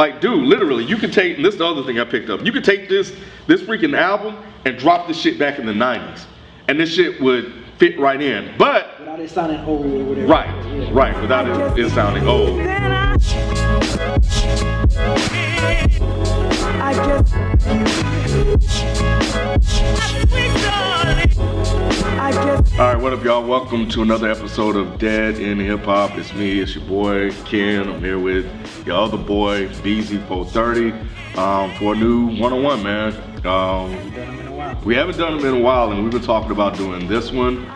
Like, dude, literally, you could take. And this is the other thing I picked up. You could take this this freaking album and drop this shit back in the '90s, and this shit would fit right in. But Without it sounding old or whatever. right, Yeah. right, without it, it sounding old. Then I, I guess All right, what up, y'all? Welcome to another episode of Dead End Hip Hop. It's me, it's your boy Ken. I'm here with your other boy BZ430 um, for a new one-on-one, man. Um, we haven't done them in a while, and we've been talking about doing this one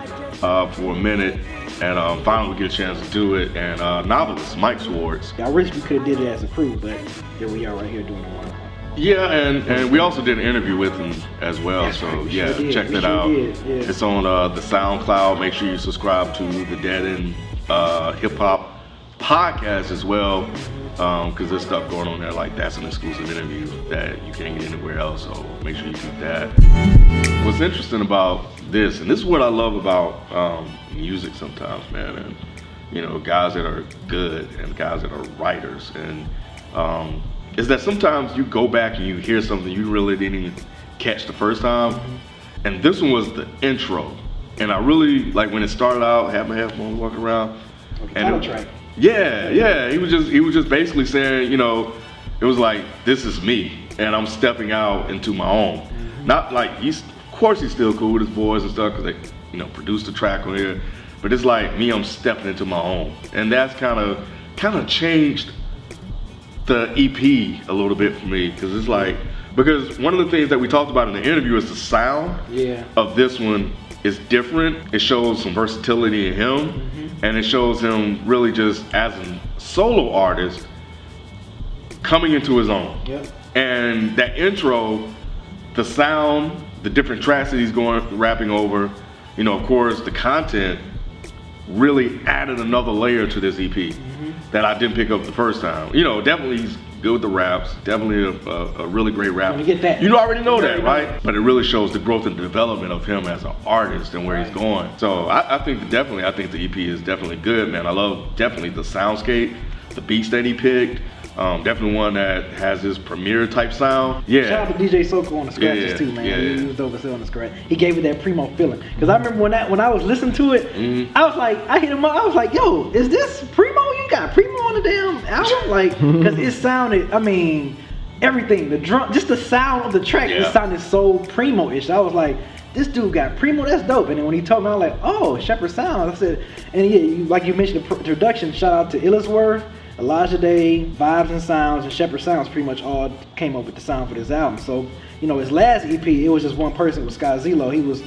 uh, for a minute, and um, finally get a chance to do it. And uh, Noveliss Mic Swordz. I wish we could have did it as a crew, but here we are right here doing one. Yeah, and, and we also did an interview with him as well. That's so right, we yeah, sure check that sure out. did, yeah. It's on uh, the SoundCloud. Make sure you subscribe to the Dead End uh, Hip Hop podcast as well, because there's stuff going on there like that's an exclusive interview that you can't get anywhere else. So make sure you keep that. What's interesting about this, and this is what I love about um, music sometimes, man, and you know, guys that are good and guys that are writers, and um, is that sometimes you go back and you hear something you really didn't even catch the first time, and this one was the intro, and I really like when it started out, had my headphones walking around, Okay, and it- yeah, yeah. He was just he was just basically saying, you know, it was like this is me, and I'm stepping out into my own. Mm-hmm. Not like he's of course he's still cool with his boys and stuff because they you know produced the track on here, but it's like me, I'm stepping into my own, and that's kind of kind of changed the EP a little bit for me because it's like because one of the things that we talked about in the interview is the sound Yeah. of this one is different. It shows some versatility in him, Mm-hmm. and it shows him really just as a solo artist coming into his own. Yep. And that intro, the sound, the different tracks that he's going rapping over, you know, of course, the content really added another layer to this EP Mm-hmm. That I didn't pick up the first time. You know, definitely he's good with the raps, definitely a, a, a really great rapper. That. You already know You that, already right? But it really shows the growth and development of him as an artist and where he's going. So I, I think definitely, I think the EP is definitely good, man. I love definitely the soundscape, the beats that he picked. Um, definitely one that has his premiere type sound. Yeah. Shout out to DJ Soko on the scratches Yeah, too, man. yeah, he, yeah. he was over on the scratch. He gave it that primo feeling. Cause I remember when that when I was listening to it, Mhm. I was like, I hit him up. I was like, Yo, is this primo? Got primo on the damn album? Like, cause it sounded. I mean, everything. The drum, just the sound of the track, Yeah. it sounded so primo-ish. I was like. This dude got primo, that's dope. And then when he told me, I was like, oh, Shepherd Sound. I said, and yeah, you, like you mentioned the pr- introduction, shout out to Illisworth, Ilajide, Vibes and Sounds, and Shepherd Sounds pretty much all came up with the sound for this album. So, you know, his last EP, it was just one person with Sky Zelo. He was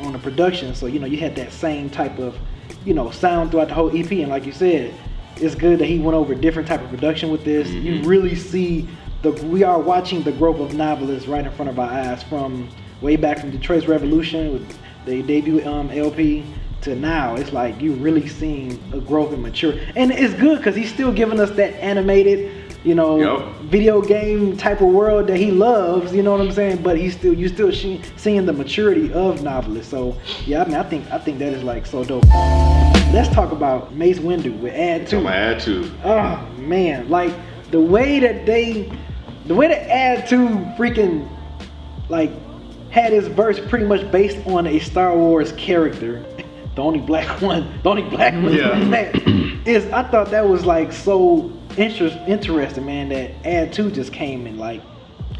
on the production. So, you know, you had that same type of, you know, sound throughout the whole EP. And like you said, it's good that he went over different type of production with this. You really see the we are watching the growth of Noveliss right in front of our eyes from way back from Detroit's Revolution with the debut um, LP to now. It's like you really seeing a growth and mature, and it's good because he's still giving us that animated, you know, Yup. video game type of world that he loves. You know what I'm saying? But he's still you still she, seeing the maturity of Noveliss. So yeah, I mean I think I think that is like so dope. Let's talk about Mace Windu with Two. my to. Oh man, like the way that they, the way that Add-2 freaking, like, had his verse pretty much based on a Star Wars character. The only black one, the only black one, Yeah. man, is I thought that was like so interest, interesting, man. That Add-2 just came and like,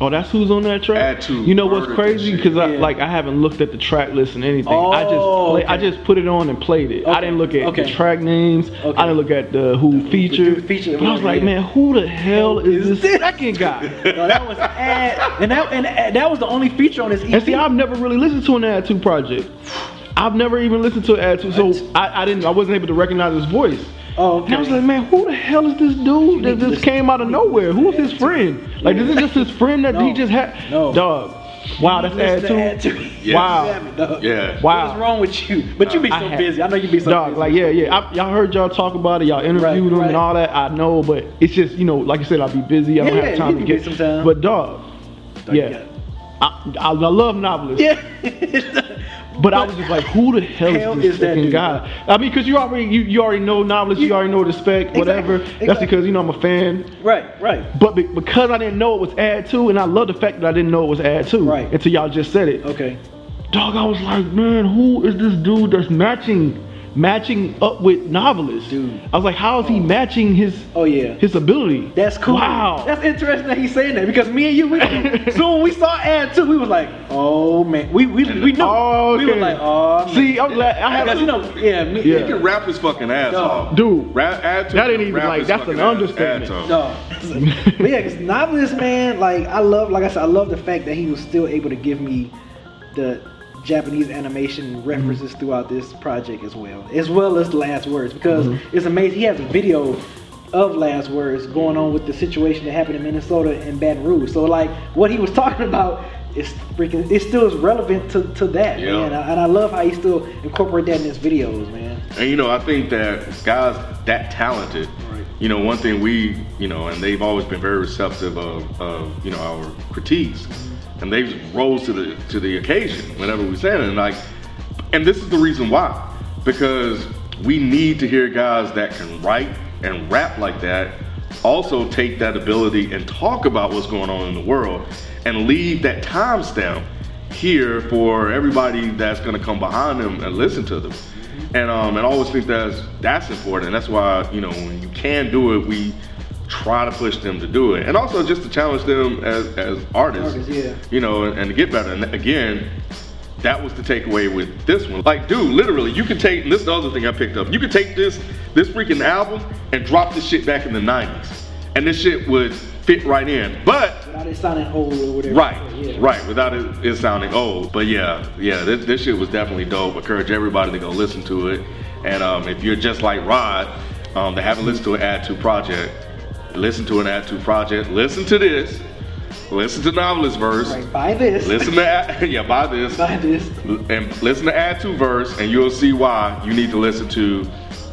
Oh, that's who's on that track. Add to You know what's crazy? that Because I. Yeah. like I haven't looked at the track list and anything. I just Oh, play, I just put it on and played it. I didn't look at okay. the track names. Okay. I didn't look at the who featured. featured, But I was like, man, who the hell is is this this? second guy? no, that was Ad, and that and Ad- that was the only feature on this EP. And see, I've never really listened to an Add-2 project. I've never even listened to an Add-2, so I, I didn't. I wasn't able to recognize his voice. Uh, oh, And I was like, man, who the hell is this dude that just came out of nowhere? Who's his friend? Like, this is just his friend that he just had. No. Dog. Wow, that's Listen Ad to Two. Add-2. Yes. Wow. Damn. Yeah. Wow. What's wrong with you? But you be so I had- busy. I know you be so busy. Dog, busy. like yeah, yeah. I, y'all heard y'all talk about it. Y'all interviewed Right, him right. and all that. I know, but it's just you know, like I said, I'll be busy. I don't Yeah, have time to get get some time. But dog, Dog, yeah, I, I, I love Noveliss. Yeah. But I was just like, who the hell, Hell is this is that fucking dude, guy? I mean, because you already you, you already know Noveliss, you, You- already know the spec, whatever. That's because you know I'm a fan. right, right. But be, because I didn't know it was Add-2, and I love the fact that I didn't know it was Add-2 Right. until y'all just said it. Okay. Dog, I was like, man, who is this dude that's matching matching up with Noveliss? Dude. I was like, how is he matching his Oh yeah. his ability? That's cool. Wow. That's interesting that he's saying that because me and you, we, so when we saw Add-2, we was like, oh man, we we, we knew. Oh, We were like, oh. man. See, I'm glad I because you know, yeah, me, Yeah. He can rap his fucking ass off. Dude, Rap, add to That ain't even like- that's an understatement. No. but yeah, because Noveliss man, like I love, like I said, I love the fact that he was still able to give me the Japanese animation mm-hmm. references throughout this project as well, as well as last words, because mm-hmm. it's amazing. He has a video of last words going on with the situation that happened in Minnesota and Baton Rouge. So like what he was talking about is freaking, it still is relevant to, to that, Yeah. man. And I love how he still incorporate that in his videos, man. And you know, I think that guys that talented, Right. you know, one thing we, you know, and they've always been very receptive of, of you know, our critiques, and they rose to the to the occasion whenever we said it. And like, and this is the reason why, because we need to hear guys that can write and rap like that, also take that ability and talk about what's going on in the world, and leave that timestamp here for everybody that's gonna come behind them and listen to them. And um, and I always think that's that's important. And that's why you know when you can do it, we try to push them to do it, and also just to challenge them as as artists. Artists, yeah. You know, and, and to get better. And again, that was the takeaway with this one. Like, dude, literally, you can take. And this is the other thing I picked up. You could take this this freaking album and drop this shit back in the '90s, and this shit would fit right in. But Without it sounding old or whatever. Right, Yeah. right, without it, it sounding old. But yeah, yeah, this, this shit was definitely dope. Encourage everybody to go listen to it. And um, if you're just like Rod, um, that haven't listened to an Add 2 project, listen to an Add 2 project. Listen to this. Listen to Noveliss Verse. Right, buy this. Listen to, Add- yeah, buy this. buy this. And listen to Add 2 Verse, and you'll see why you need to listen to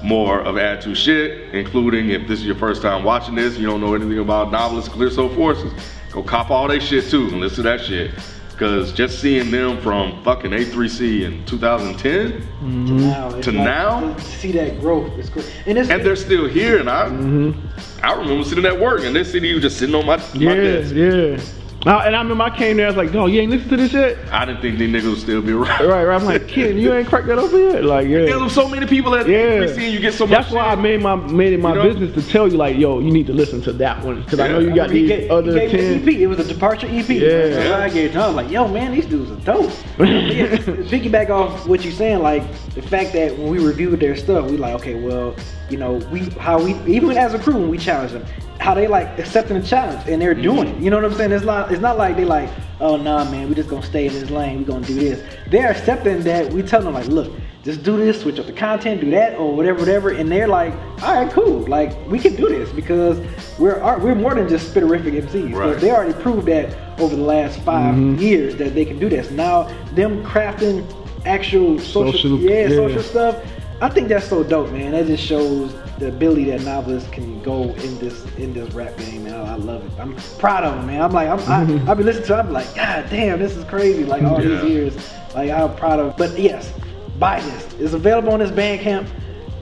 more of Add 2 shit, including if this is your first time watching this, you don't know anything about Noveliss Clear Soul Forces, go cop all that shit too and listen to that shit. Cause just seeing them from fucking A3C in 2010, mm-hmm. to now. It's To now? To see that growth is great. And it's and they're still here, and I, mm-hmm. I remember sitting at work and they see you just sitting on my, my yeah, desk. yeah. Now, and I remember I came there, I was like, "Dog, you ain't listen to this yet?" I didn't think these niggas would still be around. Right, right. I'm like, "Kid, you ain't cracked that open yet?" Like, yeah. There's so many people at Yeah, A3C, and you get so much. That's why I made my made it my You know? business to tell you, like, yo, you need to listen to that one because I know you got he these gave, other gave ten. EP. It was a departure EP. Yeah. That's what I gave to him. I was like, yo, man, these dudes are dope. But yeah, piggyback off what you're saying, like the fact that when we reviewed their stuff, we like, okay, well, you know, we how we even as a crew when we challenge them, how they like accepting the challenge and they're doing it. You know what I'm saying? It's not it's not like they like, oh nah, man, we just gonna stay in this lane. We gonna do this. They're accepting that we tell them like, look. Just do this, switch up the content, do that, or whatever, whatever, and they're like, "All right, cool. Like we can do this because we're we're more than just spitterific MCs. So Right. they already proved that over the last 5 mm-hmm. years that they can do this. Now them crafting actual social, Social- yeah, yeah. social stuff. I think that's so dope, man. That just shows the ability that Noveliss can go in this in this rap game, man. I, I love it. I'm proud of them, man. I'm like, I'm, I, mm-hmm. I've been listening to. it, I'm like, God damn, this is crazy. Like all Yeah. these years, like I'm proud of. But yes, buy this. It's available on this Bandcamp.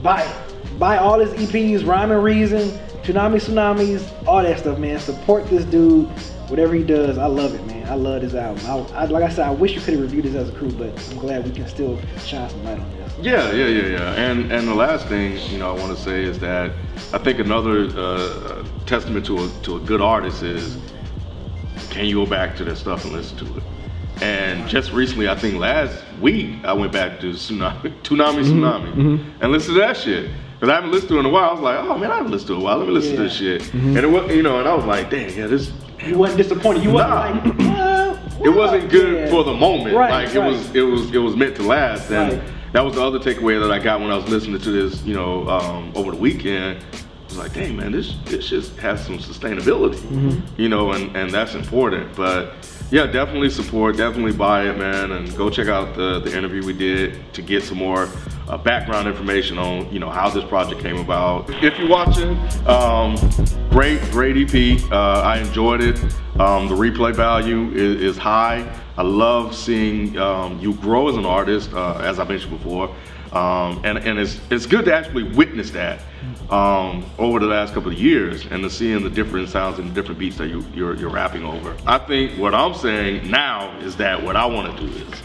Buy it. Buy all his EPs, Rhyme and Reason, Tsunami Tsunamis, all that stuff, man. Support this dude. Whatever he does, I love it, man. I love this album. I, I, like I said, I wish you could have reviewed this as a crew, but I'm glad we can still shine some light on this. Yeah, yeah, yeah, yeah. And and the last thing you know I want to say is that I think another uh, testament to a to a good artist is can you go back to their stuff and listen to it. And just recently, I think last week, I went back to Tsunami, Tsunami, mm-hmm. Tsunami, mm-hmm. and listened to that shit. Cause I haven't listened to it in a while. I was like, oh man, I haven't listened to it in a while. Let me listen to this Yeah. shit. Mm-hmm. And it was, you know, and I was like, dang, yeah, this. You wasn't disappointed. You wasn't like, It wasn't good yeah. for the moment. Right, like it was, it was, it was meant to last. And Right. that was the other takeaway that I got when I was listening to this, you know, um, over the weekend. I was like, dang man, this this just has some sustainability, Mm-hmm. you know, and and that's important. But yeah, definitely support, definitely buy it, man, and go check out the, the interview we did to get some more uh, background information on you know how this project came about. If you're watching, um, great, great EP. Uh, I enjoyed it. Um, the replay value is, is, high. I love seeing um, you grow as an artist, uh, as I mentioned before. Um, and and it's, it's good to actually witness that um, over the last couple of years and to seeing the different sounds and the different beats that you, you're, you're rapping over. I think what I'm saying now is that what I want to do is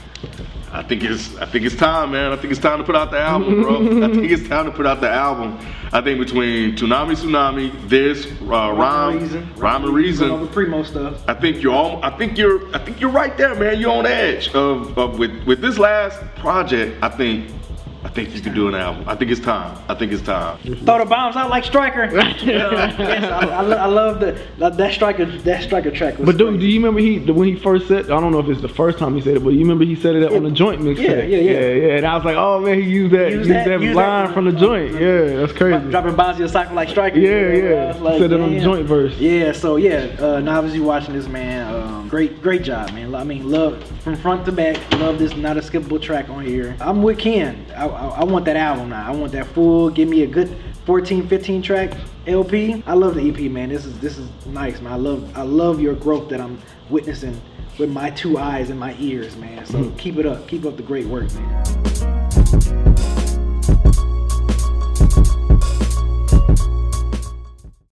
I think it's I think it's time, man. I think it's time to put out the album, bro. I think it's time to put out the album. I think between Toonami Tsunami, this uh, rhyme, reason, rhyme and reason, All the primo stuff. I think you're all, I think you're I think you're right there, man. You're on edge of, of with with this last project. I think think you can do an album. I think it's time. I think it's time. Throw the bombs out like Striker. yes, I, I, lo- I love the that Striker that Striker track. Was But dude, crazy. do you remember he when he first said? I don't know if it's the first time he said it, but you remember he said it on the joint mixtape. Yeah, yeah, yeah. yeah, yeah. And I was like, oh man, he used that, Use used that- that, use line that- from the joint. Yeah, that's crazy. dropping bombs in the cycle like Striker. Yeah, yeah. I like, Said it on the joint verse. Yeah, so yeah, uh, novice, you watching this man? Um, great, great job, man. I mean, love from front to back. Love this not a skippable track on here. I'm with Ken. I, I, I want that album now. I want that full. Give me a good 14, 15 track LP. I love the EP, man. This is this is nice, man. I love I love your growth that I'm witnessing with my two eyes and my ears, man. So mm. keep it up. Keep up the great work, man.